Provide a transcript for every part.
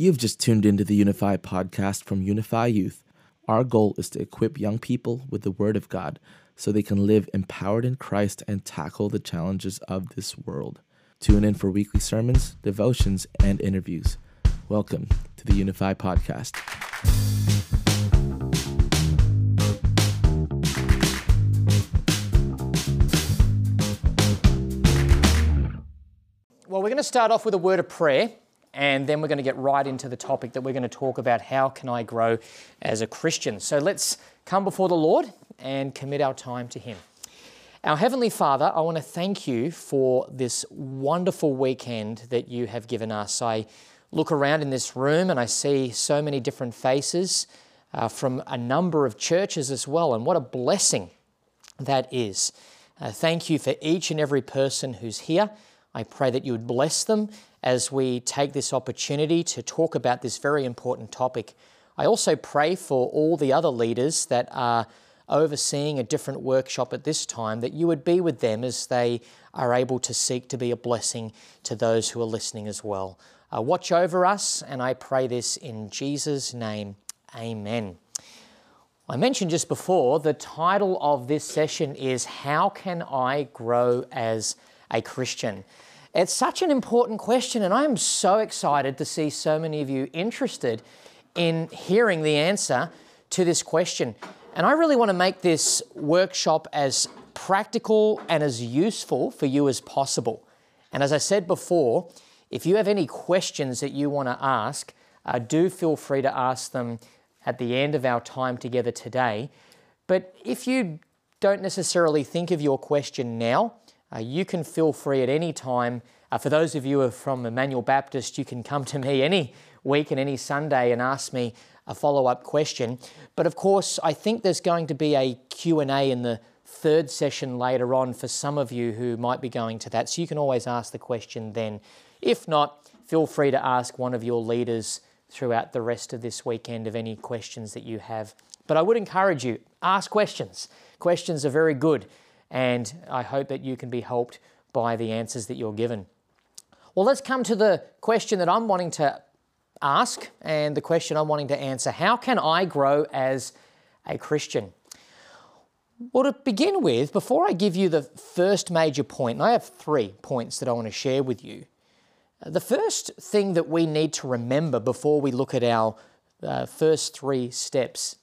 You've just tuned into the Unify podcast from Unify Youth. Our goal is to equip young people with the Word of God so they can live empowered in Christ and tackle the challenges of this world. Tune in for weekly sermons, devotions, and interviews. Welcome to the Unify podcast. Well, we're going to start off with a word of prayer and then we're going to get right into the topic that we're going to talk about how can I grow as a Christian. So let's come before the Lord and commit our time to Him. Our Heavenly Father, I want to thank you for this wonderful weekend that you have given us. I look around in this room and I see so many different faces uh, from a number of churches as well, and what a blessing that is. Uh, thank you for each and every person who's here. I pray that you would bless them as we take this opportunity to talk about this very important topic. I also pray for all the other leaders that are overseeing a different workshop at this time, that you would be with them as they are able to seek to be a blessing to those who are listening as well. Uh, watch over us, and I pray this in Jesus' name. Amen. I mentioned just before the title of this session is How Can I Grow as a Christian? It's such an important question, and I am so excited to see so many of you interested in hearing the answer to this question. And I really want to make this workshop as practical and as useful for you as possible. And as I said before, if you have any questions that you want to ask, uh, do feel free to ask them at the end of our time together today. But if you don't necessarily think of your question now, you can feel free at any time. Uh, for those of you who are from Emmanuel Baptist, you can come to me any week and any Sunday and ask me a follow-up question. But of course, I think there's going to be a Q&A in the third session later on for some of you who might be going to that. So you can always ask the question then. If not, feel free to ask one of your leaders throughout the rest of this weekend of any questions that you have. But I would encourage you, ask questions. Questions are very good and I hope that you can be helped by the answers that you're given. Well, let's come to the question that I'm wanting to ask and the question I'm wanting to answer How can I grow as a Christian? Well, to begin with, before I give you the first major point, and I have three points that I want to share with you. The first thing that we need to remember before we look at our uh, first three steps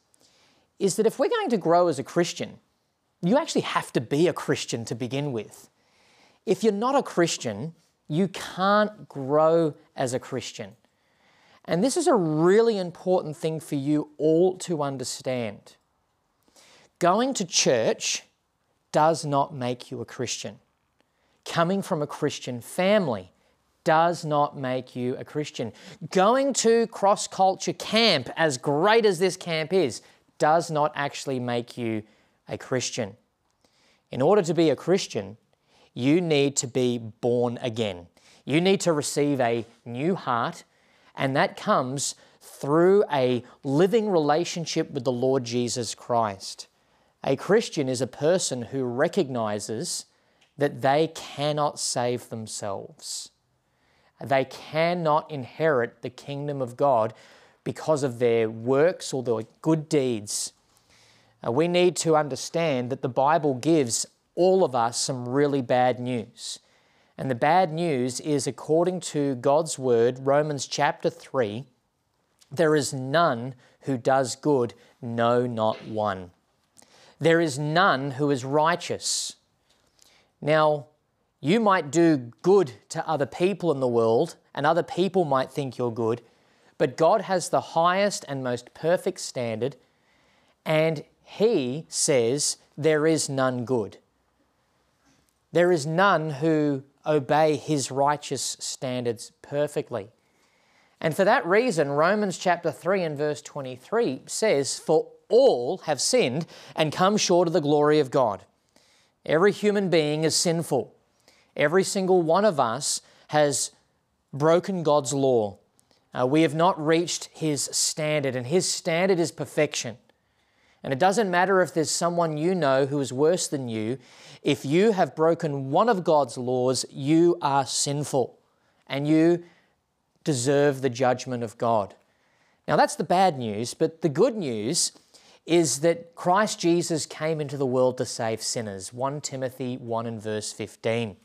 is that if we're going to grow as a Christian, you actually have to be a Christian to begin with. If you're not a Christian, you can't grow as a Christian. And this is a really important thing for you all to understand. Going to church does not make you a Christian. Coming from a Christian family does not make you a Christian. Going to CrossCulture camp, as great as this camp is, does not actually make you a Christian. In order to be a Christian, you need to be born again. You need to receive a new heart, and that comes through a living relationship with the Lord Jesus Christ. A Christian is a person who recognizes that they cannot save themselves. They cannot inherit the kingdom of God because of their works or their good deeds. Uh, we need to understand that the Bible gives all of us some really bad news. And the bad news is, according to God's Word, Romans chapter 3, there is none who does good, no, not one. There is none who is righteous. Now, you might do good to other people in the world, and other people might think you're good, but God has the highest and most perfect standard, and he says, There is none good. There is none who obey His righteous standards perfectly. And for that reason, Romans chapter 3 and verse 23 says, For all have sinned and come short of the glory of God. Every human being is sinful. Every single one of us has broken God's law. Uh, we have not reached His standard, and His standard is perfection. And it doesn't matter if there's someone you know who is worse than you, if you have broken one of God's laws, you are sinful and you deserve the judgment of God. Now, that's the bad news, but the good news is that Christ Jesus came into the world to save sinners. 1 Timothy 1 and verse 15.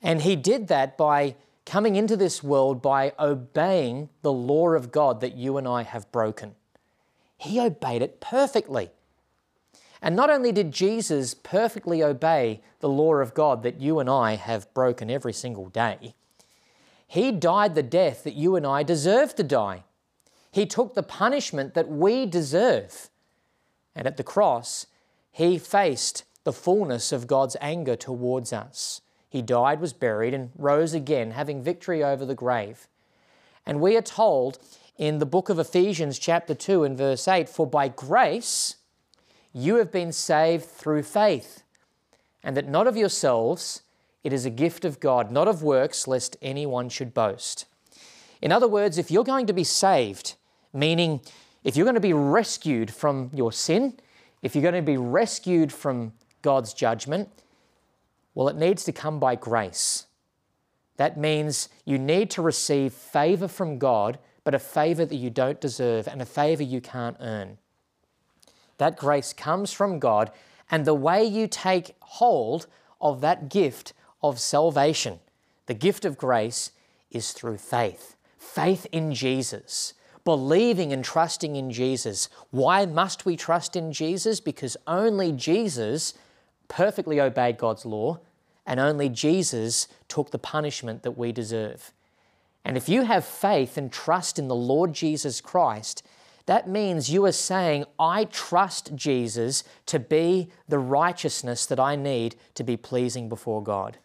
And he did that by coming into this world by obeying the law of God that you and I have broken. He obeyed it perfectly. And not only did Jesus perfectly obey the law of God that you and I have broken every single day, he died the death that you and I deserve to die. He took the punishment that we deserve. And at the cross, he faced the fullness of God's anger towards us. He died, was buried, and rose again, having victory over the grave. And we are told in the book of Ephesians, chapter 2, and verse 8 For by grace you have been saved through faith, and that not of yourselves, it is a gift of God, not of works, lest anyone should boast. In other words, if you're going to be saved, meaning if you're going to be rescued from your sin, if you're going to be rescued from God's judgment, well, it needs to come by grace. That means you need to receive favor from God, but a favor that you don't deserve and a favor you can't earn. That grace comes from God, and the way you take hold of that gift of salvation, the gift of grace, is through faith. Faith in Jesus believing and trusting in Jesus. Why must we trust in Jesus? Because only Jesus perfectly obeyed God's law, and only Jesus took the punishment that we deserve. And if you have faith and trust in the Lord Jesus Christ, that means you are saying, I trust Jesus to be the righteousness that I need to be pleasing before God.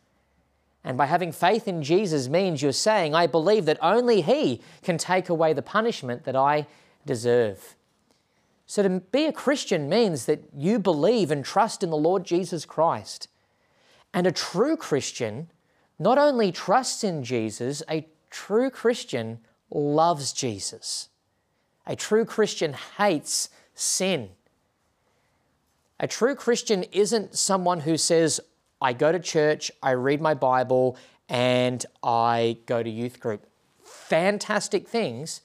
And by having faith in Jesus means you're saying, I believe that only He can take away the punishment that I deserve. So to be a Christian means that you believe and trust in the Lord Jesus Christ. And a true Christian not only trusts in Jesus, a true Christian loves Jesus. A true Christian hates sin. A true Christian isn't someone who says, I go to church, I read my Bible, and I go to youth group. Fantastic things,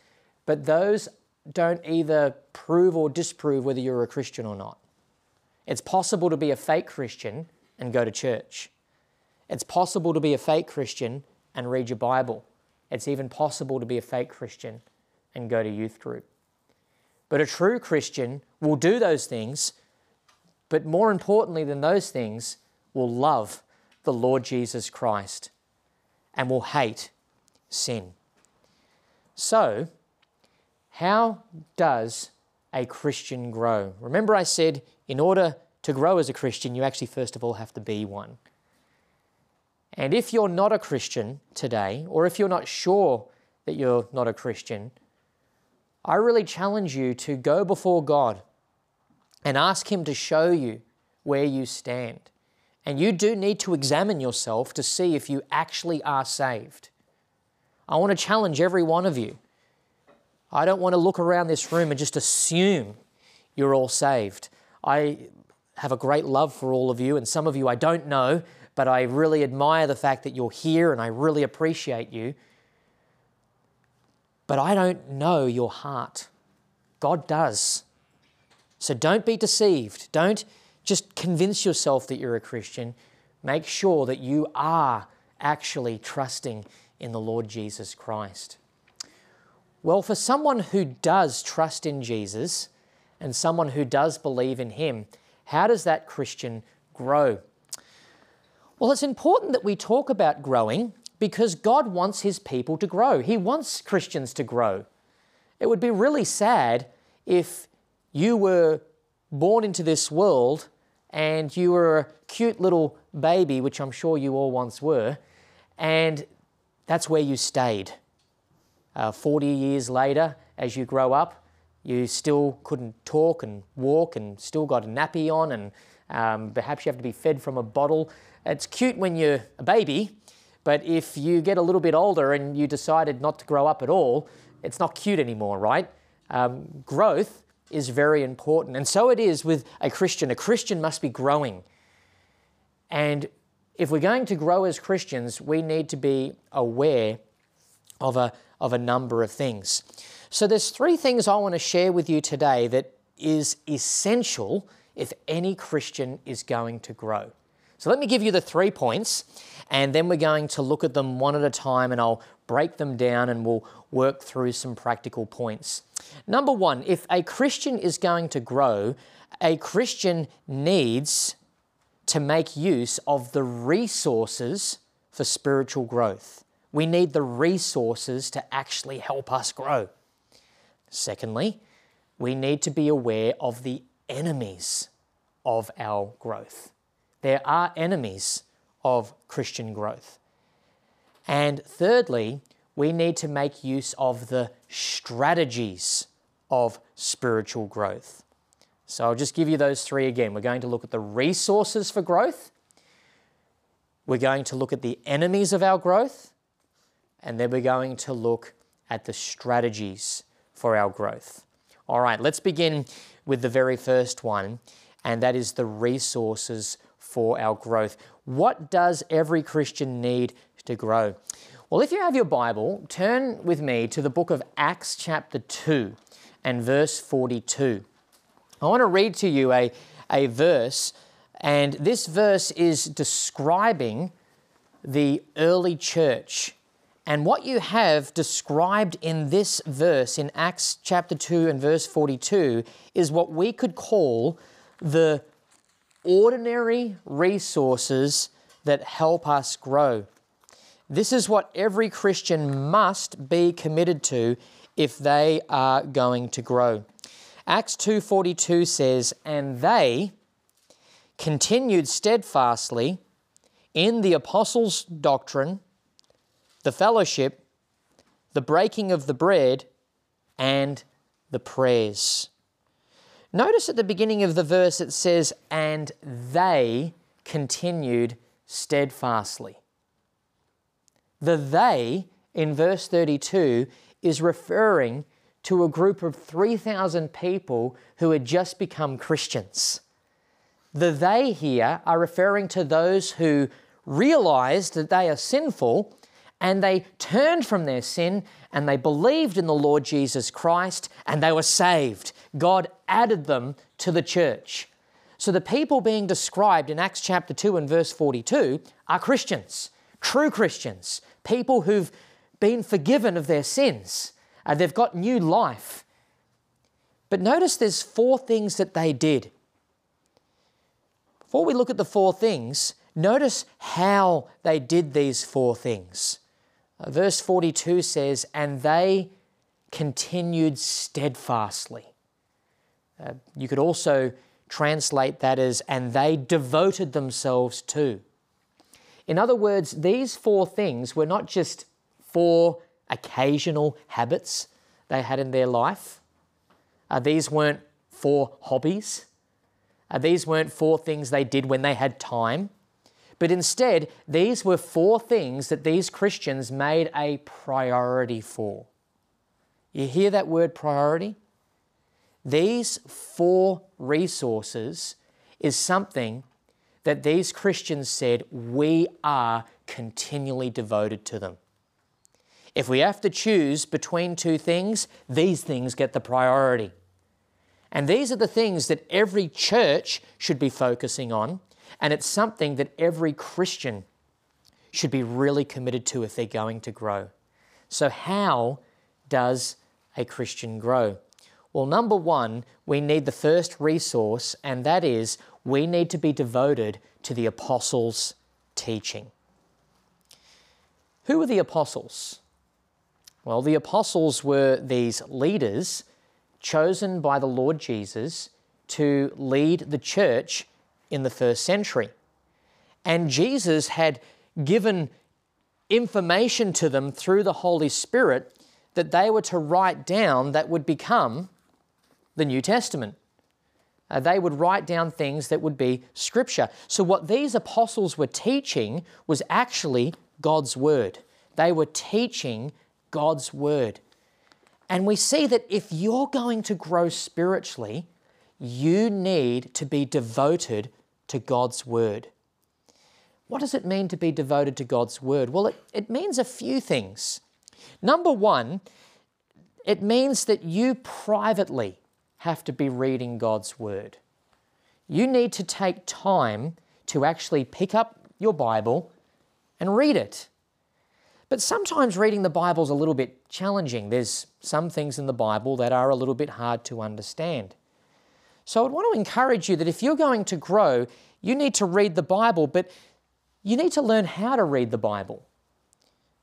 but those don't either prove or disprove whether you're a Christian or not. It's possible to be a fake Christian and go to church. It's possible to be a fake Christian and read your Bible. It's even possible to be a fake Christian and go to youth group. But a true Christian will do those things, but more importantly than those things, will love the Lord Jesus Christ and will hate sin. So, how does a Christian grow? Remember, I said in order to grow as a Christian, you actually first of all have to be one. And if you're not a Christian today, or if you're not sure that you're not a Christian, I really challenge you to go before God and ask Him to show you where you stand. And you do need to examine yourself to see if you actually are saved. I want to challenge every one of you. I don't want to look around this room and just assume you're all saved. I have a great love for all of you, and some of you I don't know, but I really admire the fact that you're here and I really appreciate you. But I don't know your heart. God does. So don't be deceived. Don't just convince yourself that you're a Christian. Make sure that you are actually trusting in the Lord Jesus Christ. Well, for someone who does trust in Jesus and someone who does believe in Him, how does that Christian grow? Well, it's important that we talk about growing because God wants His people to grow. He wants Christians to grow. It would be really sad if you were born into this world and you were a cute little baby, which I'm sure you all once were, and that's where you stayed. Uh, 40 years later, as you grow up, you still couldn't talk and walk and still got a nappy on, and um, perhaps you have to be fed from a bottle. It's cute when you're a baby, but if you get a little bit older and you decided not to grow up at all, it's not cute anymore, right? Um, growth is very important. And so it is with a Christian. A Christian must be growing. And if we're going to grow as Christians, we need to be aware of a, of a number of things. So there's three things I want to share with you today that is essential if any Christian is going to grow. So let me give you the three points, and then we're going to look at them one at a time, and I'll break them down and we'll work through some practical points. Number one, if a Christian is going to grow, a Christian needs to make use of the resources for spiritual growth. We need the resources to actually help us grow. Secondly, we need to be aware of the enemies of our growth. There are enemies of Christian growth. And thirdly, we need to make use of the strategies of spiritual growth. So I'll just give you those three again. We're going to look at the resources for growth, we're going to look at the enemies of our growth, and then we're going to look at the strategies for our growth. All right, let's begin with the very first one, and that is the resources for our growth. What does every Christian need to grow? Well, if you have your Bible, turn with me to the book of Acts, chapter 2, and verse 42. I want to read to you a, a verse, and this verse is describing the early church. And what you have described in this verse, in Acts chapter 2 and verse 42, is what we could call the ordinary resources that help us grow. This is what every Christian must be committed to if they are going to grow. Acts 2:42 says, "And they continued steadfastly in the apostles' doctrine, the fellowship, the breaking of the bread, and the prayers." Notice at the beginning of the verse it says, "And they continued steadfastly." The they in verse 32 is referring to a group of 3,000 people who had just become Christians. The they here are referring to those who realized that they are sinful and they turned from their sin and they believed in the Lord Jesus Christ and they were saved. God added them to the church. So the people being described in Acts chapter 2 and verse 42 are Christians, true Christians, people who've been forgiven of their sins uh, they've got new life. But notice there's four things that they did. Before we look at the four things, notice how they did these four things. Verse 42 says, And they continued steadfastly. Uh, you could also translate that as, And they devoted themselves to. In other words, these four things were not just four occasional habits they had in their life. Uh, these weren't four hobbies. Uh, these weren't four things they did when they had time. But instead, these were four things that these Christians made a priority for. You hear that word priority? These four resources is something that these Christians said we are continually devoted to them. If we have to choose between two things, these things get the priority. And these are the things that every church should be focusing on, and it's something that every Christian should be really committed to if they're going to grow. So, how does a Christian grow? Well, number one, we need the first resource, and that is we need to be devoted to the apostles' teaching. Who are the apostles? Well, the apostles were these leaders chosen by the Lord Jesus to lead the church in the first century. And Jesus had given information to them through the Holy Spirit that they were to write down that would become the New Testament. Uh, they would write down things that would be Scripture. So, what these apostles were teaching was actually God's Word. They were teaching God's Word. And we see that if you're going to grow spiritually, you need to be devoted to God's Word. What does it mean to be devoted to God's Word? Well, it, it means a few things. Number one, it means that you privately have to be reading God's Word. You need to take time to actually pick up your Bible and read it. But sometimes reading the Bible is a little bit challenging. There's some things in the Bible that are a little bit hard to understand. So I'd want to encourage you that if you're going to grow, you need to read the Bible, but you need to learn how to read the Bible.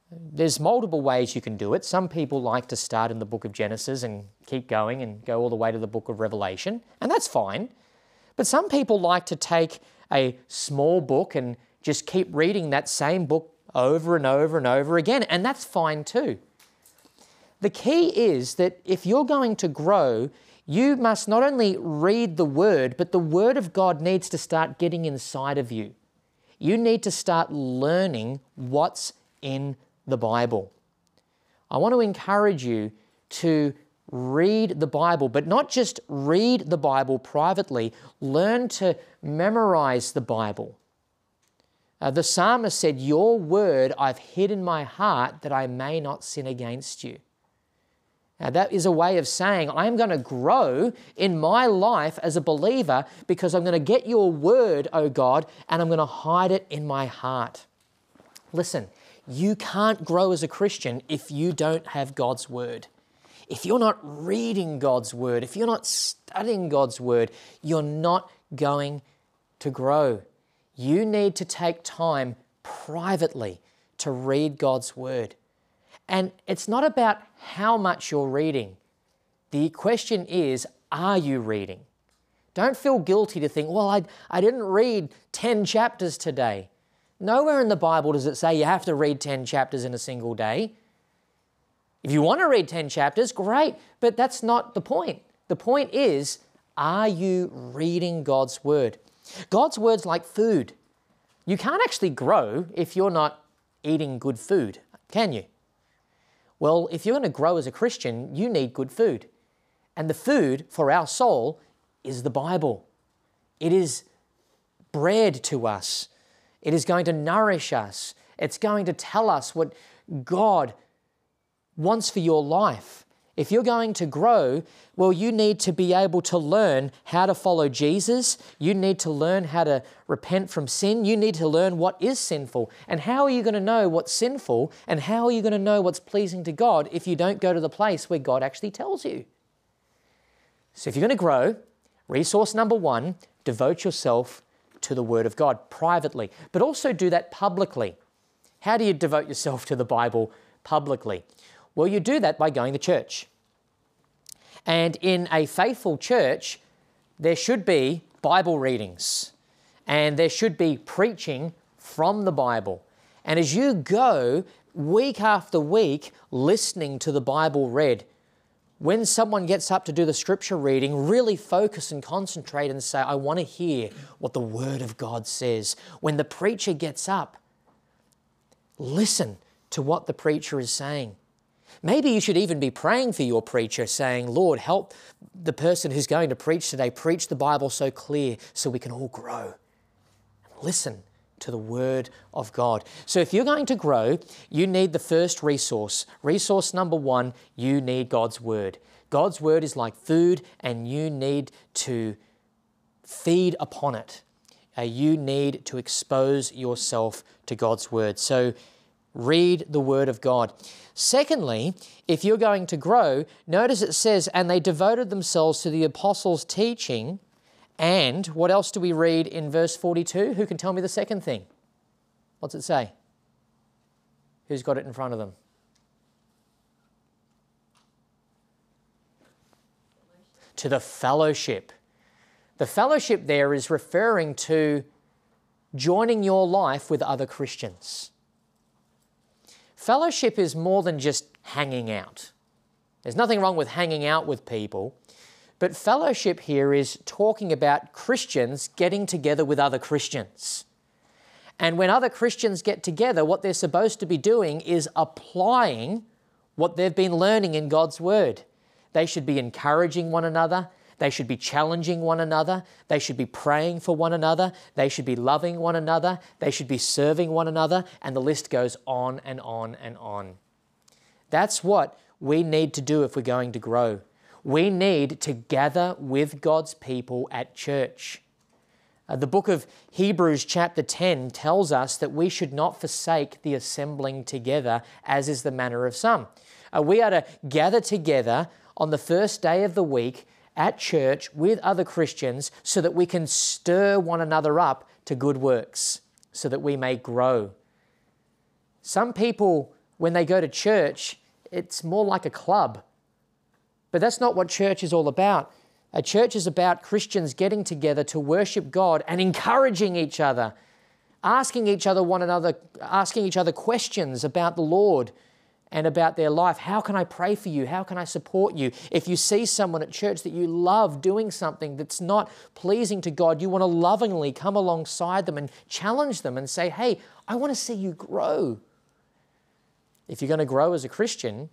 There's multiple ways you can do it. Some people like to start in the book of Genesis and keep going and go all the way to the book of Revelation, and that's fine. But some people like to take a small book and just keep reading that same book over and over and over again, and that's fine too. The key is that if you're going to grow, you must not only read the Word, but the Word of God needs to start getting inside of you. You need to start learning what's in the Bible. I want to encourage you to read the Bible, but not just read the Bible privately, learn to memorize the Bible. Uh, the psalmist said, Your word I've hid in my heart that I may not sin against you. Now, that is a way of saying, I'm going to grow in my life as a believer because I'm going to get your word, O God, and I'm going to hide it in my heart. Listen, you can't grow as a Christian if you don't have God's word. If you're not reading God's word, if you're not studying God's word, you're not going to grow. You need to take time privately to read God's word. And it's not about how much you're reading. The question is, are you reading? Don't feel guilty to think, well, I, I didn't read 10 chapters today. Nowhere in the Bible does it say you have to read 10 chapters in a single day. If you want to read 10 chapters, great, but that's not the point. The point is, are you reading God's Word? God's Word's like food. You can't actually grow if you're not eating good food, can you? Well, if you're going to grow as a Christian, you need good food. And the food for our soul is the Bible. It is bread to us, it is going to nourish us, it's going to tell us what God wants for your life. If you're going to grow, well, you need to be able to learn how to follow Jesus. You need to learn how to repent from sin. You need to learn what is sinful. And how are you going to know what's sinful and how are you going to know what's pleasing to God if you don't go to the place where God actually tells you? So, if you're going to grow, resource number one, devote yourself to the Word of God privately, but also do that publicly. How do you devote yourself to the Bible publicly? Well, you do that by going to church. And in a faithful church, there should be Bible readings and there should be preaching from the Bible. And as you go week after week listening to the Bible read, when someone gets up to do the scripture reading, really focus and concentrate and say, I want to hear what the Word of God says. When the preacher gets up, listen to what the preacher is saying. Maybe you should even be praying for your preacher, saying, Lord, help the person who's going to preach today preach the Bible so clear so we can all grow. Listen to the Word of God. So, if you're going to grow, you need the first resource. Resource number one, you need God's Word. God's Word is like food, and you need to feed upon it. Uh, you need to expose yourself to God's Word. So, read the Word of God. Secondly, if you're going to grow, notice it says, and they devoted themselves to the apostles' teaching. And what else do we read in verse 42? Who can tell me the second thing? What's it say? Who's got it in front of them? To the fellowship. The fellowship there is referring to joining your life with other Christians. Fellowship is more than just hanging out. There's nothing wrong with hanging out with people, but fellowship here is talking about Christians getting together with other Christians. And when other Christians get together, what they're supposed to be doing is applying what they've been learning in God's Word. They should be encouraging one another. They should be challenging one another. They should be praying for one another. They should be loving one another. They should be serving one another. And the list goes on and on and on. That's what we need to do if we're going to grow. We need to gather with God's people at church. Uh, the book of Hebrews, chapter 10, tells us that we should not forsake the assembling together, as is the manner of some. Uh, we are to gather together on the first day of the week at church with other Christians so that we can stir one another up to good works, so that we may grow. Some people, when they go to church, it's more like a club. But that's not what church is all about. A church is about Christians getting together to worship God and encouraging each other, asking each other one another, asking each other questions about the Lord and about their life. How can I pray for you? How can I support you? If you see someone at church that you love doing something that's not pleasing to God, you want to lovingly come alongside them and challenge them and say, Hey, I want to see you grow. If you're going to grow as a Christian,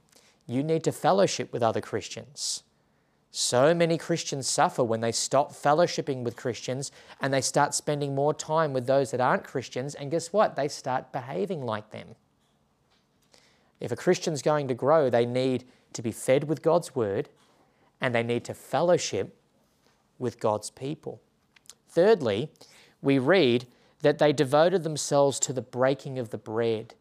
you need to fellowship with other Christians. So many Christians suffer when they stop fellowshipping with Christians and they start spending more time with those that aren't Christians, and guess what? They start behaving like them. If a Christian's going to grow, they need to be fed with God's word and they need to fellowship with God's people. Thirdly, we read that they devoted themselves to the breaking of the bread.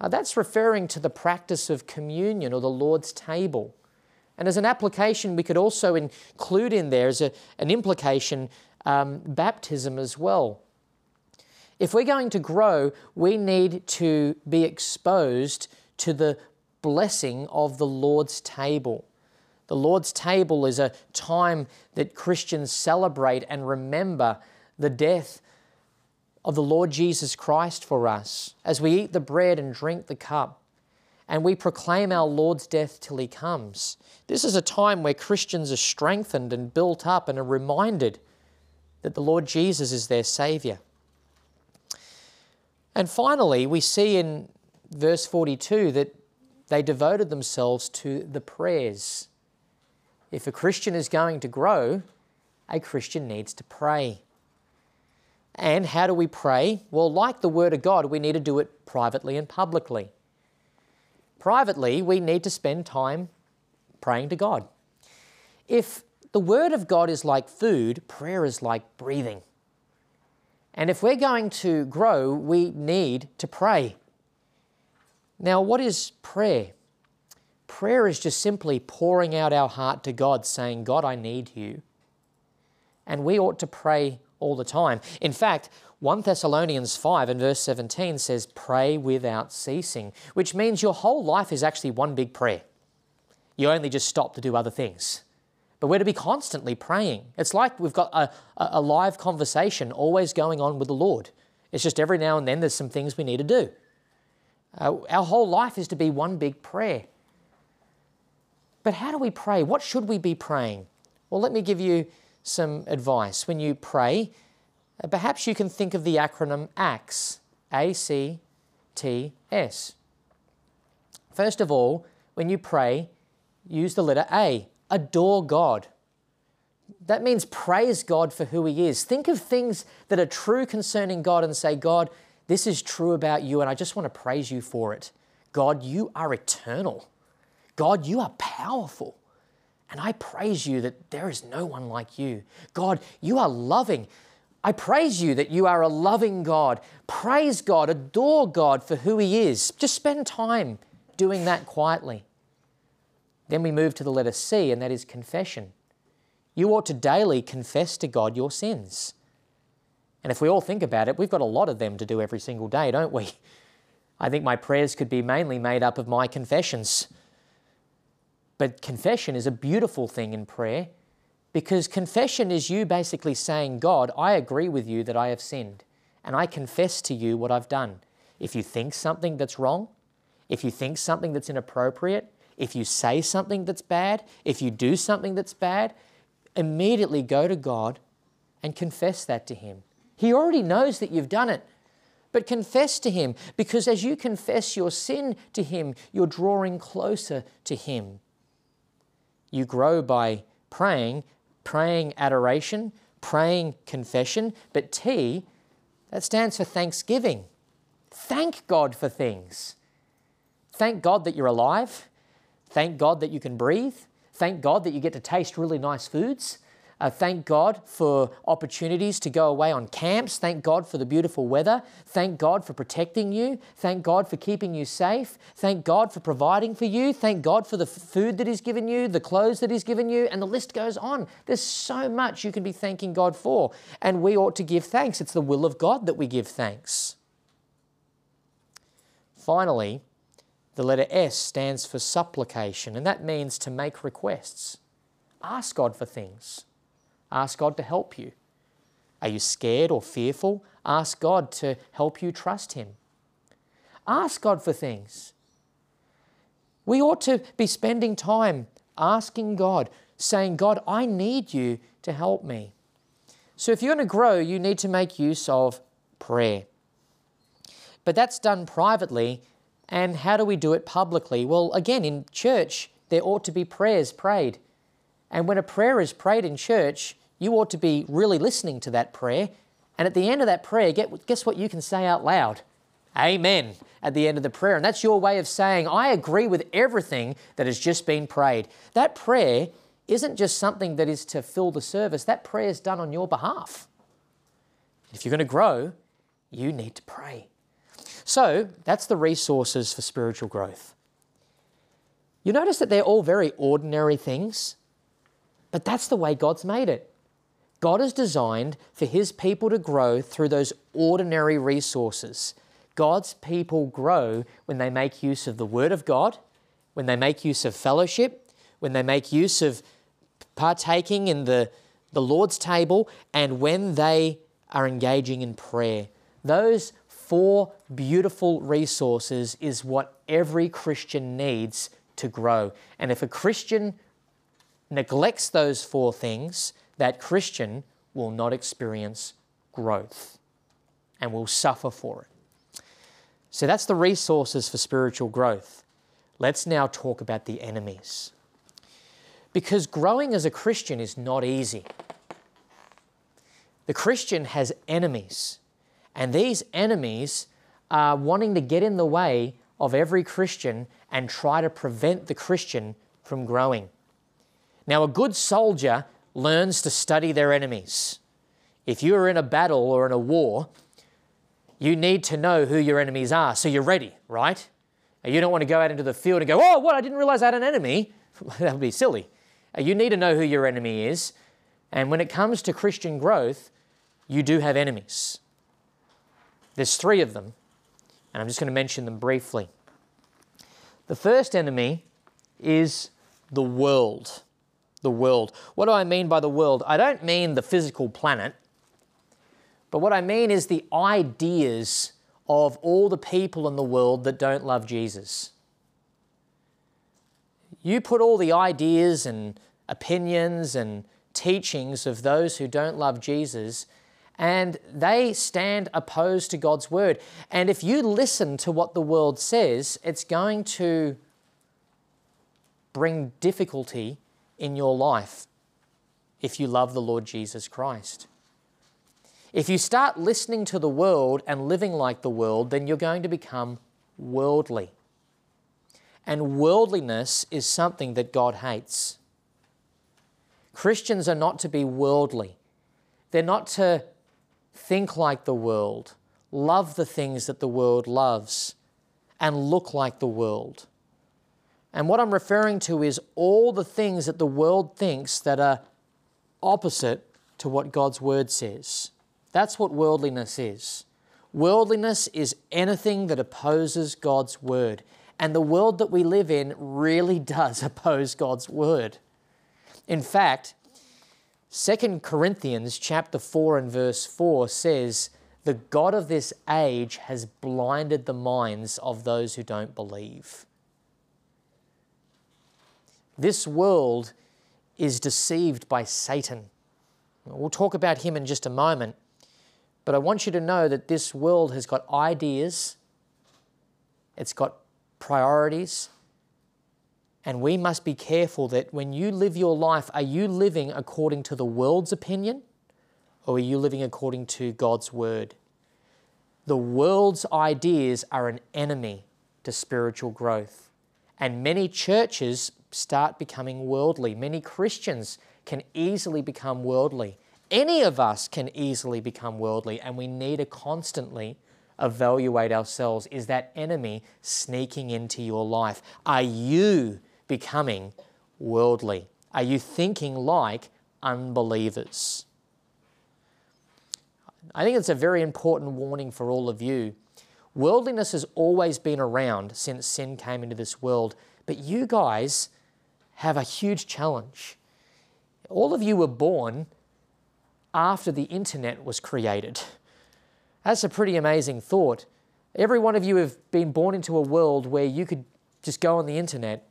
Uh, that's referring to the practice of communion or the Lord's table. And as an application, we could also include in there as a, an implication um, baptism as well. If we're going to grow, we need to be exposed to the blessing of the Lord's table. The Lord's table is a time that Christians celebrate and remember the death of the Lord Jesus Christ for us as we eat the bread and drink the cup and we proclaim our Lord's death till he comes. This is a time where Christians are strengthened and built up and are reminded that the Lord Jesus is their Saviour. And finally, we see in verse 42 that they devoted themselves to the prayers. If a Christian is going to grow, a Christian needs to pray. And how do we pray? Well, like the Word of God, we need to do it privately and publicly. Privately, we need to spend time praying to God. If the Word of God is like food, prayer is like breathing. And if we're going to grow, we need to pray. Now, what is prayer? Prayer is just simply pouring out our heart to God, saying, God, I need you. And we ought to pray all the time. In fact, 1 Thessalonians 5 and verse 17 says, Pray without ceasing, which means your whole life is actually one big prayer. You only just stop to do other things. But we're to be constantly praying. It's like we've got a, a live conversation always going on with the Lord. It's just every now and then there's some things we need to do. Uh, our whole life is to be one big prayer. But how do we pray? What should we be praying? Well, let me give you some advice. When you pray, uh, perhaps you can think of the acronym ACTS, A C T S. First of all, when you pray, use the letter A, adore God. That means praise God for who He is. Think of things that are true concerning God and say, God, this is true about you, and I just want to praise you for it. God, you are eternal. God, you are powerful. And I praise you that there is no one like you. God, you are loving. I praise you that you are a loving God. Praise God, adore God for who He is. Just spend time doing that quietly. Then we move to the letter C, and that is confession. You ought to daily confess to God your sins. And if we all think about it, we've got a lot of them to do every single day, don't we? I think my prayers could be mainly made up of my confessions. But confession is a beautiful thing in prayer because confession is you basically saying, God, I agree with you that I have sinned and I confess to you what I've done. If you think something that's wrong, if you think something that's inappropriate, if you say something that's bad, if you do something that's bad, immediately go to God and confess that to Him. He already knows that you've done it. But confess to Him, because as you confess your sin to Him, you're drawing closer to Him. You grow by praying, praying adoration, praying confession, but T, that stands for thanksgiving. Thank God for things. Thank God that you're alive. Thank God that you can breathe. Thank God that you get to taste really nice foods. Uh, thank God for opportunities to go away on camps. Thank God for the beautiful weather. Thank God for protecting you. Thank God for keeping you safe. Thank God for providing for you. Thank God for the food that He's given you, the clothes that He's given you, and the list goes on. There's so much you can be thanking God for, and we ought to give thanks. It's the will of God that we give thanks. Finally, the letter S stands for supplication, and that means to make requests. Ask God for things. Ask God to help you. Are you scared or fearful? Ask God to help you trust Him. Ask God for things. We ought to be spending time asking God, saying, God, I need you to help me. So if you're going to grow, you need to make use of prayer. But that's done privately. And how do we do it publicly? Well, again, in church, there ought to be prayers prayed. And when a prayer is prayed in church, you ought to be really listening to that prayer. And at the end of that prayer, guess what you can say out loud? Amen at the end of the prayer. And that's your way of saying, I agree with everything that has just been prayed. That prayer isn't just something that is to fill the service, that prayer is done on your behalf. If you're going to grow, you need to pray. So that's the resources for spiritual growth. You notice that they're all very ordinary things, but that's the way God's made it. God is designed for His people to grow through those ordinary resources. God's people grow when they make use of the Word of God, when they make use of fellowship, when they make use of partaking in the, the Lord's table, and when they are engaging in prayer. Those four beautiful resources is what every Christian needs to grow. And if a Christian neglects those four things, that Christian will not experience growth and will suffer for it. So that's the resources for spiritual growth. Let's now talk about the enemies. Because growing as a Christian is not easy. The Christian has enemies, and these enemies are wanting to get in the way of every Christian and try to prevent the Christian from growing. Now, a good soldier learns to study their enemies. If you are in a battle or in a war, you need to know who your enemies are so you're ready, right? And You don't want to go out into the field and go, oh, what, I didn't realize I had an enemy. that would be silly. Uh, you need to know who your enemy is. And when it comes to Christian growth, you do have enemies. There's three of them, and I'm just going to mention them briefly. The first enemy is the world the world. What do I mean by the world? I don't mean the physical planet, but what I mean is the ideas of all the people in the world that don't love Jesus. You put all the ideas and opinions and teachings of those who don't love Jesus, and they stand opposed to God's word. And if you listen to what the world says, it's going to bring difficulty in your life if you love the Lord Jesus Christ. If you start listening to the world and living like the world, then you're going to become worldly. And worldliness is something that God hates. Christians are not to be worldly. They're not to think like the world, love the things that the world loves, and look like the world. And what I'm referring to is all the things that the world thinks that are opposite to what God's word says. That's what worldliness is. Worldliness is anything that opposes God's word. And the world that we live in really does oppose God's word. In fact, 2 Corinthians chapter 4 and verse 4 says, "The god of this age has blinded the minds of those who don't believe." This world is deceived by Satan. We'll talk about him in just a moment, but I want you to know that this world has got ideas, it's got priorities, and we must be careful that when you live your life, are you living according to the world's opinion or are you living according to God's word? The world's ideas are an enemy to spiritual growth. And many churches start becoming worldly. Many Christians can easily become worldly. Any of us can easily become worldly, and we need to constantly evaluate ourselves. Is that enemy sneaking into your life? Are you becoming worldly? Are you thinking like unbelievers? I think it's a very important warning for all of you. Worldliness has always been around since sin came into this world, but you guys have a huge challenge. All of you were born after the internet was created. That's a pretty amazing thought. Every one of you have been born into a world where you could just go on the internet,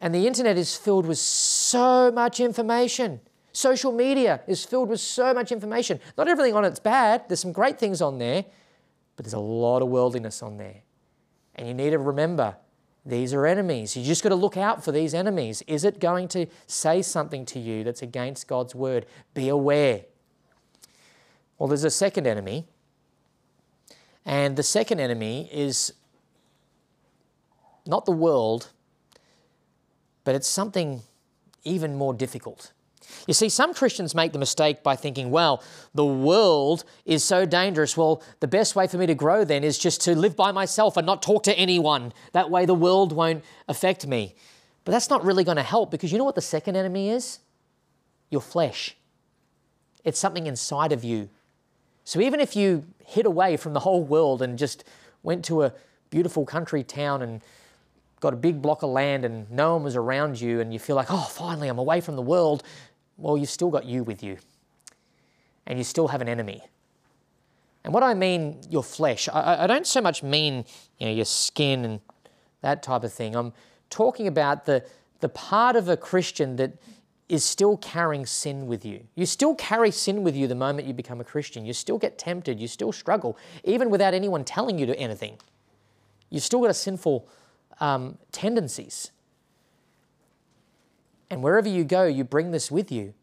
and the internet is filled with so much information. Social media is filled with so much information. Not everything on it's bad, there's some great things on there, but there's a lot of worldliness on there. And you need to remember these are enemies. You just got to look out for these enemies. Is it going to say something to you that's against God's word? Be aware. Well, there's a second enemy. And the second enemy is not the world, but it's something even more difficult. You see, some Christians make the mistake by thinking, well, the world is so dangerous. Well, the best way for me to grow then is just to live by myself and not talk to anyone. That way the world won't affect me. But that's not really going to help because you know what the second enemy is? Your flesh. It's something inside of you. So even if you hid away from the whole world and just went to a beautiful country town and got a big block of land and no one was around you and you feel like, oh, finally, I'm away from the world, well, you've still got you with you, and you still have an enemy. And what I mean, your flesh, I, I don't so much mean you know, your skin and that type of thing. I'm talking about the, the part of a Christian that is still carrying sin with you. You still carry sin with you the moment you become a Christian. You still get tempted. You still struggle, even without anyone telling you to anything. You've still got a sinful um, tendencies. And wherever you go, you bring this with you.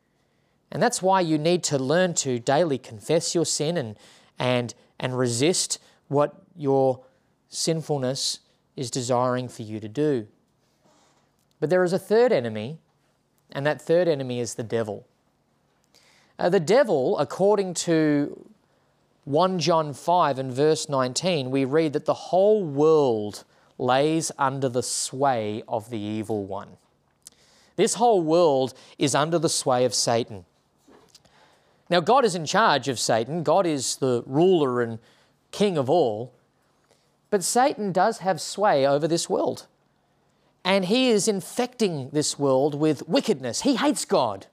And that's why you need to learn to daily confess your sin and, and, and resist what your sinfulness is desiring for you to do. But there is a third enemy, and that third enemy is the devil. Uh, the devil, according to 1 John 5 and verse 19, we read that the whole world lays under the sway of the evil one. This whole world is under the sway of Satan. Now, God is in charge of Satan, God is the ruler and king of all, but Satan does have sway over this world. And he is infecting this world with wickedness. He hates God.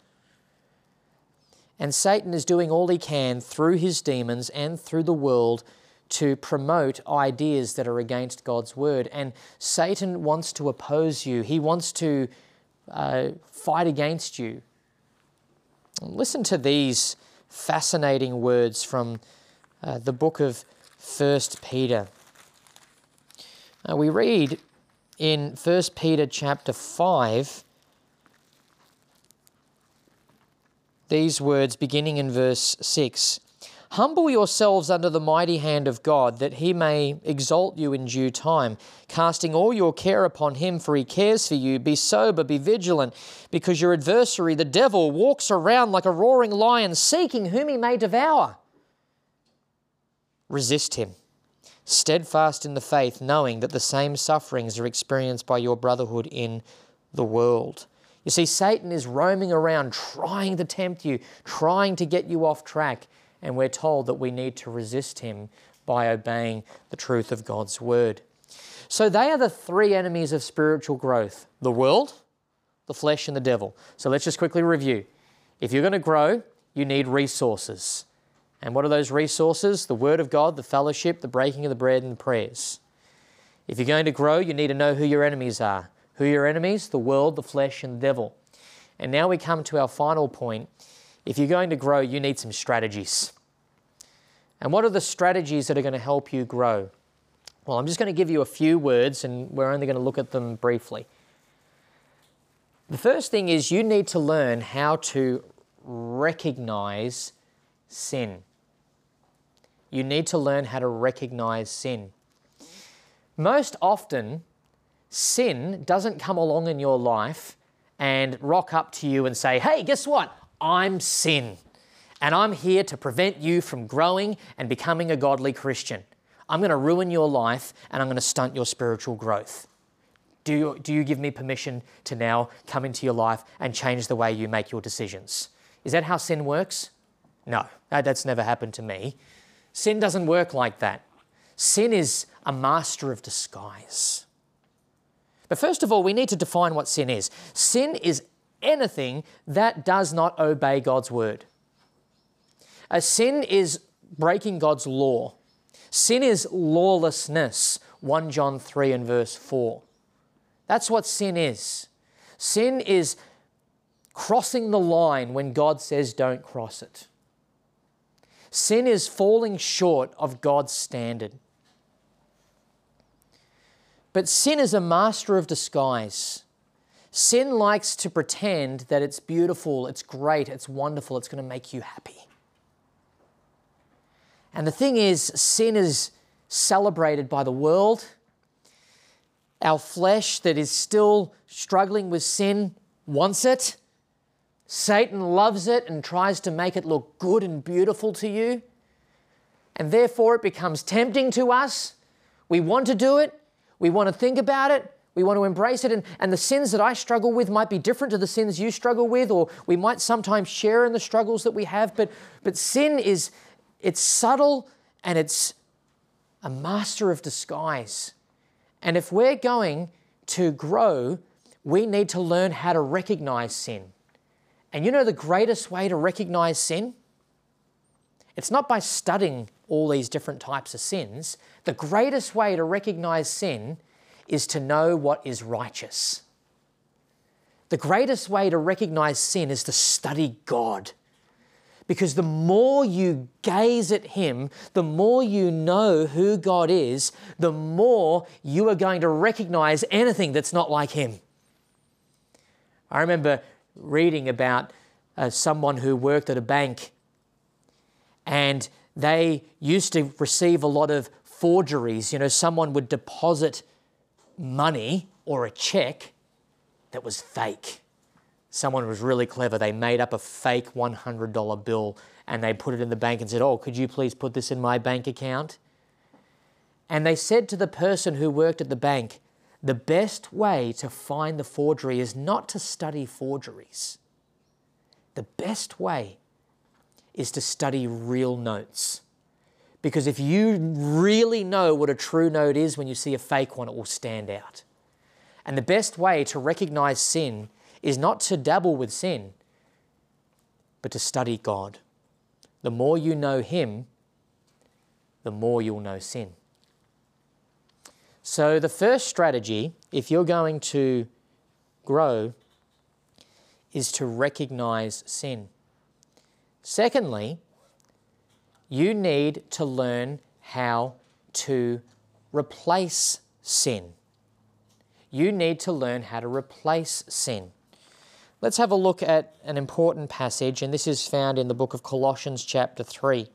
And Satan is doing all he can through his demons and through the world to promote ideas that are against God's word. And Satan wants to oppose you. He wants to uh, fight against you. Listen to these fascinating words from uh, the book of First Peter. Uh, we read in First Peter chapter 5 these words beginning in verse 6 Humble yourselves under the mighty hand of God, that he may exalt you in due time, casting all your care upon him, for he cares for you. Be sober, be vigilant, because your adversary, the devil, walks around like a roaring lion, seeking whom he may devour. Resist him, steadfast in the faith, knowing that the same sufferings are experienced by your brotherhood in the world. You see, Satan is roaming around trying to tempt you, trying to get you off track and we're told that we need to resist him by obeying the truth of God's word. So they are the three enemies of spiritual growth the world, the flesh, and the devil. So let's just quickly review. If you're going to grow, you need resources. And what are those resources? The Word of God, the fellowship, the breaking of the bread, and the prayers. If you're going to grow, you need to know who your enemies are. Who are your enemies? The world, the flesh, and the devil. And now we come to our final point if you're going to grow, you need some strategies. And what are the strategies that are going to help you grow? Well, I'm just going to give you a few words and we're only going to look at them briefly. The first thing is you need to learn how to recognize sin. You need to learn how to recognize sin. most often, sin doesn't come along in your life and rock up to you and say, hey, guess what? I'm sin. And I'm here to prevent you from growing and becoming a godly Christian. I'm going to ruin your life and I'm going to stunt your spiritual growth. Do you, do you give me permission to now come into your life and change the way you make your decisions? Is that how sin works? No, that's never happened to me. Sin doesn't work like that. Sin is a master of disguise. But first of all, we need to define what sin is. Sin is anything that does not obey God's word. A sin is breaking God's law. Sin is lawlessness, 1 John 3 and verse 4. That's what sin is. Sin is crossing the line when God says don't cross it. Sin is falling short of God's standard. But sin is a master of disguise. Sin likes to pretend that it's beautiful, it's great, it's wonderful, it's going to make you happy. And the thing is, sin is celebrated by the world. Our flesh that is still struggling with sin wants it. Satan loves it and tries to make it look good and beautiful to you. And therefore, it becomes tempting to us. We want to do it, we want to think about it. We want to embrace it. And, and the sins that I struggle with might be different to the sins you struggle with, or we might sometimes share in the struggles that we have. But, but sin is, it's subtle and it's a master of disguise. And if we're going to grow, we need to learn how to recognize sin. And you know the greatest way to recognize sin? It's not by studying all these different types of sins. The greatest way to recognize sin is to know what is righteous. The greatest way to recognize sin is to study God. Because the more you gaze at Him, the more you know who God is, the more you are going to recognize anything that's not like Him. I remember reading about uh, someone who worked at a bank and they used to receive a lot of forgeries. You know, someone would deposit money or a check that was fake. Someone was really clever. They made up a fake $100 bill and they put it in the bank and said, Oh, could you please put this in my bank account? And they said to the person who worked at the bank, the best way to find the forgery is not to study forgeries. The best way is to study real notes. Because if you really know what a true note is when you see a fake one, it will stand out. And the best way to recognize sin is not to dabble with sin, but to study God. The more you know Him, the more you'll know sin. So, the first strategy, if you're going to grow, is to recognize sin. Secondly, you need to learn how to replace sin. You need to learn how to replace sin. Let's have a look at an important passage, and this is found in the book of Colossians, chapter 3.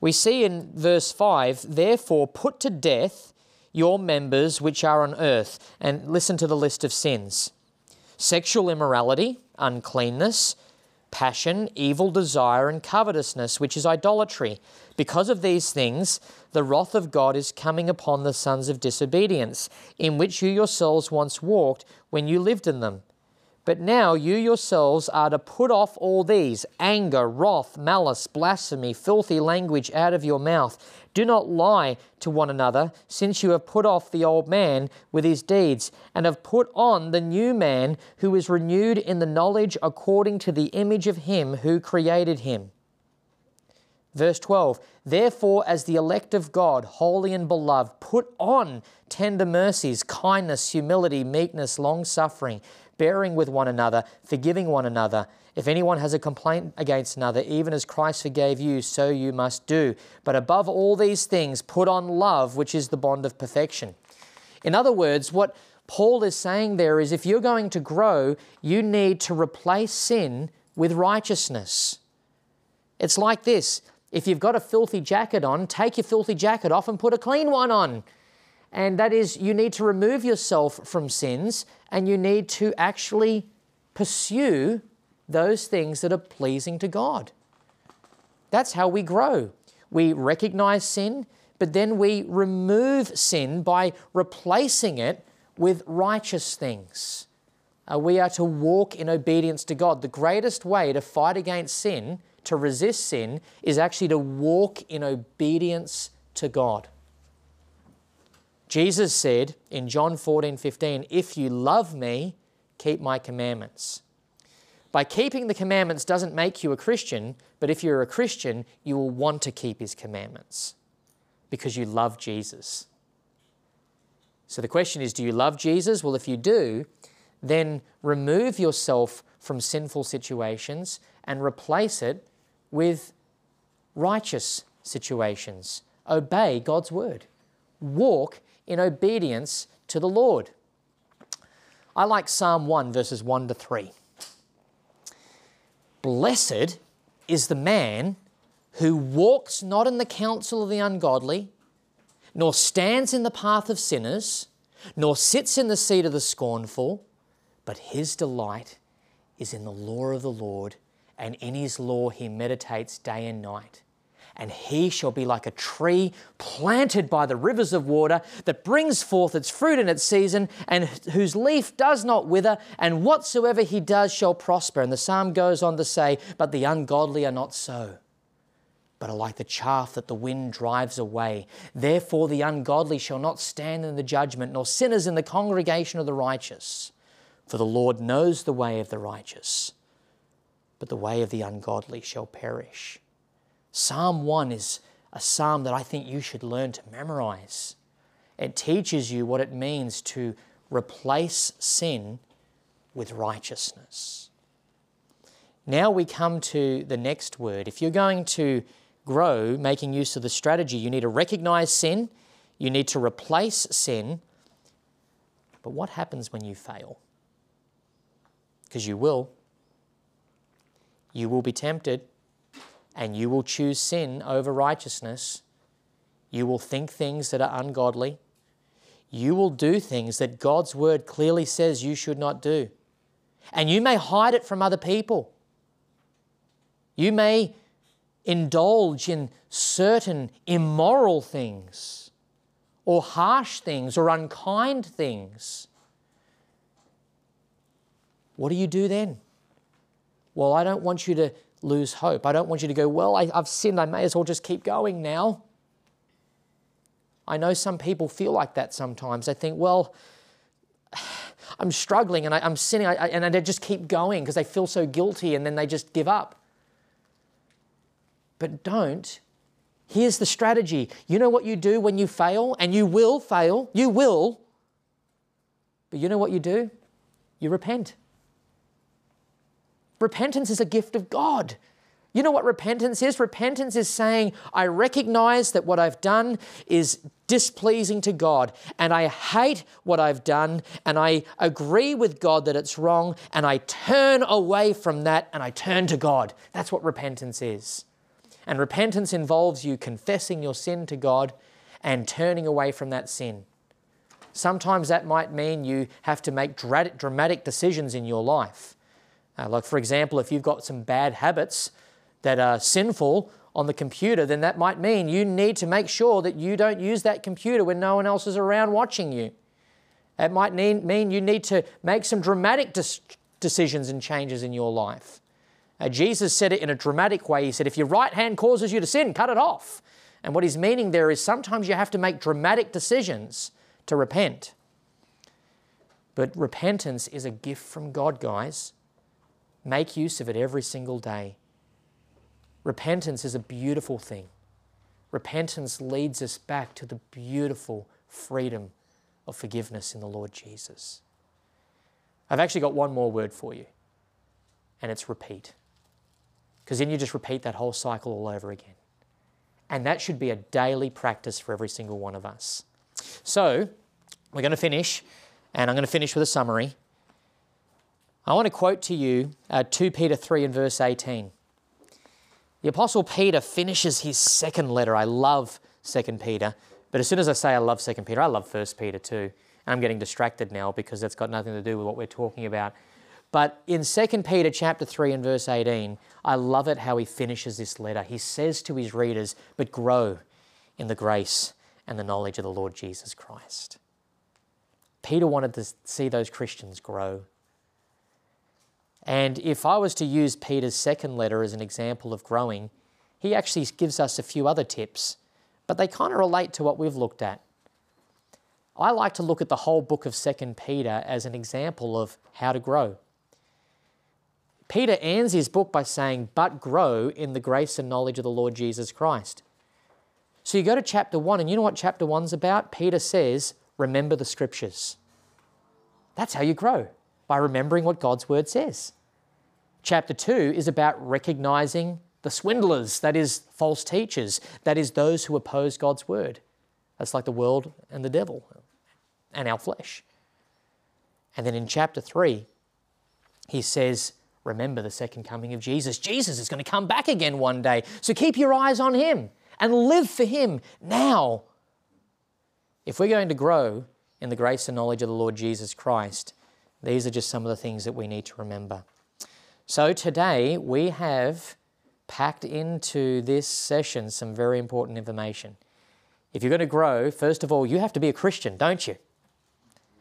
We see in verse 5 Therefore, put to death your members which are on earth, and listen to the list of sins sexual immorality, uncleanness, passion, evil desire, and covetousness, which is idolatry. Because of these things, the wrath of God is coming upon the sons of disobedience, in which you yourselves once walked when you lived in them. But now you yourselves are to put off all these anger, wrath, malice, blasphemy, filthy language out of your mouth. Do not lie to one another, since you have put off the old man with his deeds, and have put on the new man who is renewed in the knowledge according to the image of him who created him. Verse 12 Therefore, as the elect of God, holy and beloved, put on tender mercies, kindness, humility, meekness, long suffering bearing with one another, forgiving one another. If anyone has a complaint against another, even as Christ forgave you, so you must do. But above all these things, put on love, which is the bond of perfection. In other words, what Paul is saying there is if you're going to grow, you need to replace sin with righteousness. It's like this if you've got a filthy jacket on, take your filthy jacket off and put a clean one on. And that is, you need to remove yourself from sins and you need to actually pursue those things that are pleasing to God. That's how we grow. We recognize sin, but then we remove sin by replacing it with righteous things. Uh, we are to walk in obedience to God. The greatest way to fight against sin, to resist sin, is actually to walk in obedience to God. Jesus said in John 14, 15, If you love me, keep my commandments. By keeping the commandments doesn't make you a Christian, but if you're a Christian, you will want to keep his commandments because you love Jesus. So the question is do you love Jesus? Well, if you do, then remove yourself from sinful situations and replace it with righteous situations. Obey God's word. Walk in obedience to the Lord. I like Psalm 1, verses 1 to 3. Blessed is the man who walks not in the counsel of the ungodly, nor stands in the path of sinners, nor sits in the seat of the scornful, but his delight is in the law of the Lord, and in his law he meditates day and night and he shall be like a tree planted by the rivers of water that brings forth its fruit in its season and whose leaf does not wither, and whatsoever he does shall prosper. And the psalm goes on to say, But the ungodly are not so. But are like the chaff that the wind drives away. Therefore, the ungodly shall not stand in the judgment, nor sinners in the congregation of the righteous. For the Lord knows the way of the righteous, but the way of the ungodly shall perish. Psalm 1 is a psalm that I think you should learn to memorize. It teaches you what it means to replace sin with righteousness. Now we come to the next word. If you're going to grow making use of the strategy, you need to recognize sin, you need to replace sin. But what happens when you fail? Because you will. You will be tempted and you will choose sin over righteousness. You will think things that are ungodly. You will do things that God's word clearly says you should not do. And you may hide it from other people. You may indulge in certain immoral things, or harsh things, or unkind things. What do you do then? Well, I don't want you to lose hope. I don't want you to go, well, I, have sinned, I may as well just keep going now. I know some people feel like that sometimes. They think, well, I'm struggling and I, am sinning, I, and they just keep going because they feel so guilty and then they just give up. But don't. Here's the strategy. You know what you do when you fail, and you will fail, you will. But you know what you do? You repent. Repentance is a gift of God. You know what repentance is? Repentance is saying, I recognize that what I've done is displeasing to God, and I hate what I've done, and I agree with God that it's wrong, and I turn away from that and I turn to God. That's what repentance is. And repentance involves you confessing your sin to God and turning away from that sin. Sometimes that might mean you have to make dramatic decisions in your life. Uh, like, for example, if you've got some bad habits that are sinful on the computer, then that might mean you need to make sure that you don't use that computer when no one else is around watching you. It might mean you need to make some dramatic decisions and changes in your life. Uh, Jesus said it in a dramatic way. He said, If your right hand causes you to sin, cut it off. And what he's meaning there is sometimes you have to make dramatic decisions to repent. But repentance is a gift from God, guys. Make use of it every single day. Repentance is a beautiful thing. Repentance leads us back to the beautiful freedom of forgiveness in the Lord Jesus. I've actually got one more word for you, and it's repeat. Because then you just repeat that whole cycle all over again. And that should be a daily practice for every single one of us. So, we're going to finish, and I'm going to finish with a summary. I want to quote to you uh, 2 Peter 3 and verse 18. The Apostle Peter finishes his second letter. I love 2 Peter But as soon as I say I love 2 Peter, I love 1 Peter too. I'm getting distracted now because that's got nothing to do with what we're talking about. But in 2 Peter chapter 3 and verse 18, I love it how he finishes this letter. He says to his readers, "But grow in the grace and the knowledge of the Lord Jesus Christ." Peter wanted to see those Christians grow. And if I was to use Peter's second letter as an example of growing, he actually gives us a few other tips, but they kind of relate to what we've looked at. I like to look at the whole book of 2 Peter as an example of how to grow. Peter ends his book by saying, But grow in the grace and knowledge of the Lord Jesus Christ. So you go to chapter 1, and you know what chapter 1's about? Peter says, Remember the scriptures. That's how you grow, by remembering what God's word says. Chapter 2 is about recognizing the swindlers, that is, false teachers, that is, those who oppose God's word. That's like the world and the devil and our flesh. And then in chapter 3, he says, Remember the second coming of Jesus. Jesus is going to come back again one day. So keep your eyes on him and live for him now. If we're going to grow in the grace and knowledge of the Lord Jesus Christ, these are just some of the things that we need to remember. So today we have packed into this session some very important information. If you're going to grow, first of all, you have to be a Christian, don't you?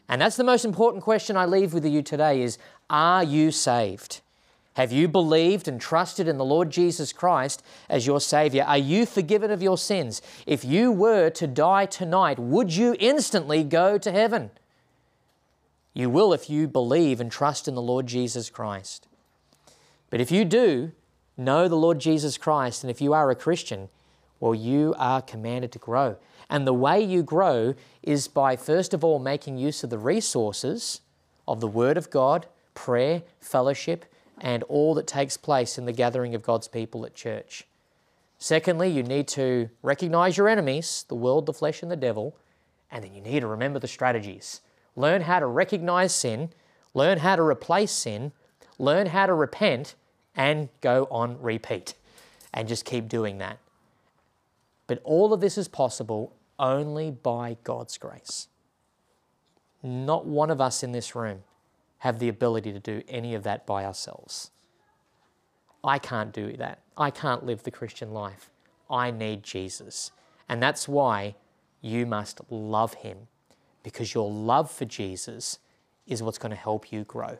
And that's the most important question I leave with you today is are you saved? Have you believed and trusted in the Lord Jesus Christ as your Savior? Are you forgiven of your sins? If you were to die tonight, would you instantly go to heaven? You will if you believe and trust in the Lord Jesus Christ. But if you do know the Lord Jesus Christ and if you are a Christian, well, you are commanded to grow. And the way you grow is by, first of all, making use of the resources of the Word of God, prayer, fellowship, and all that takes place in the gathering of God's people at church. Secondly, you need to recognize your enemies, the world, the flesh, and the devil, and then you need to remember the strategies. Learn how to recognize sin, learn how to replace sin, learn how to repent, and go on repeat and just keep doing that. But all of this is possible only by God's grace. Not one of us in this room have the ability to do any of that by ourselves. I can't do that. I can't live the Christian life. I need Jesus. And that's why you must love him because your love for Jesus is what's going to help you grow.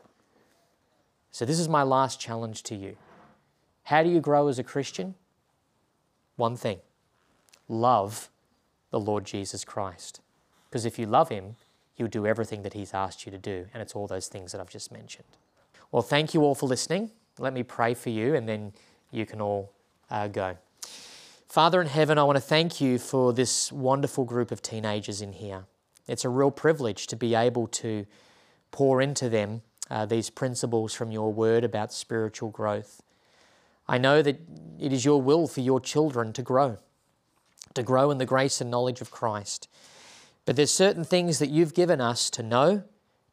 So, this is my last challenge to you. How do you grow as a Christian? One thing love the Lord Jesus Christ. Because if you love Him, you'll do everything that He's asked you to do. And it's all those things that I've just mentioned. Well, thank you all for listening. Let me pray for you, and then you can all uh, go. Father in heaven, I want to thank you for this wonderful group of teenagers in here. It's a real privilege to be able to pour into them uh, these principles from your word about spiritual growth. I know that it is your will for your children to grow, to grow in the grace and knowledge of Christ. But there's certain things that you've given us to know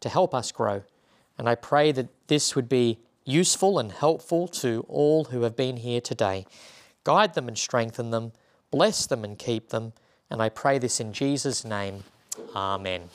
to help us grow. And I pray that this would be useful and helpful to all who have been here today. Guide them and strengthen them, bless them and keep them. And I pray this in Jesus' name. Amen.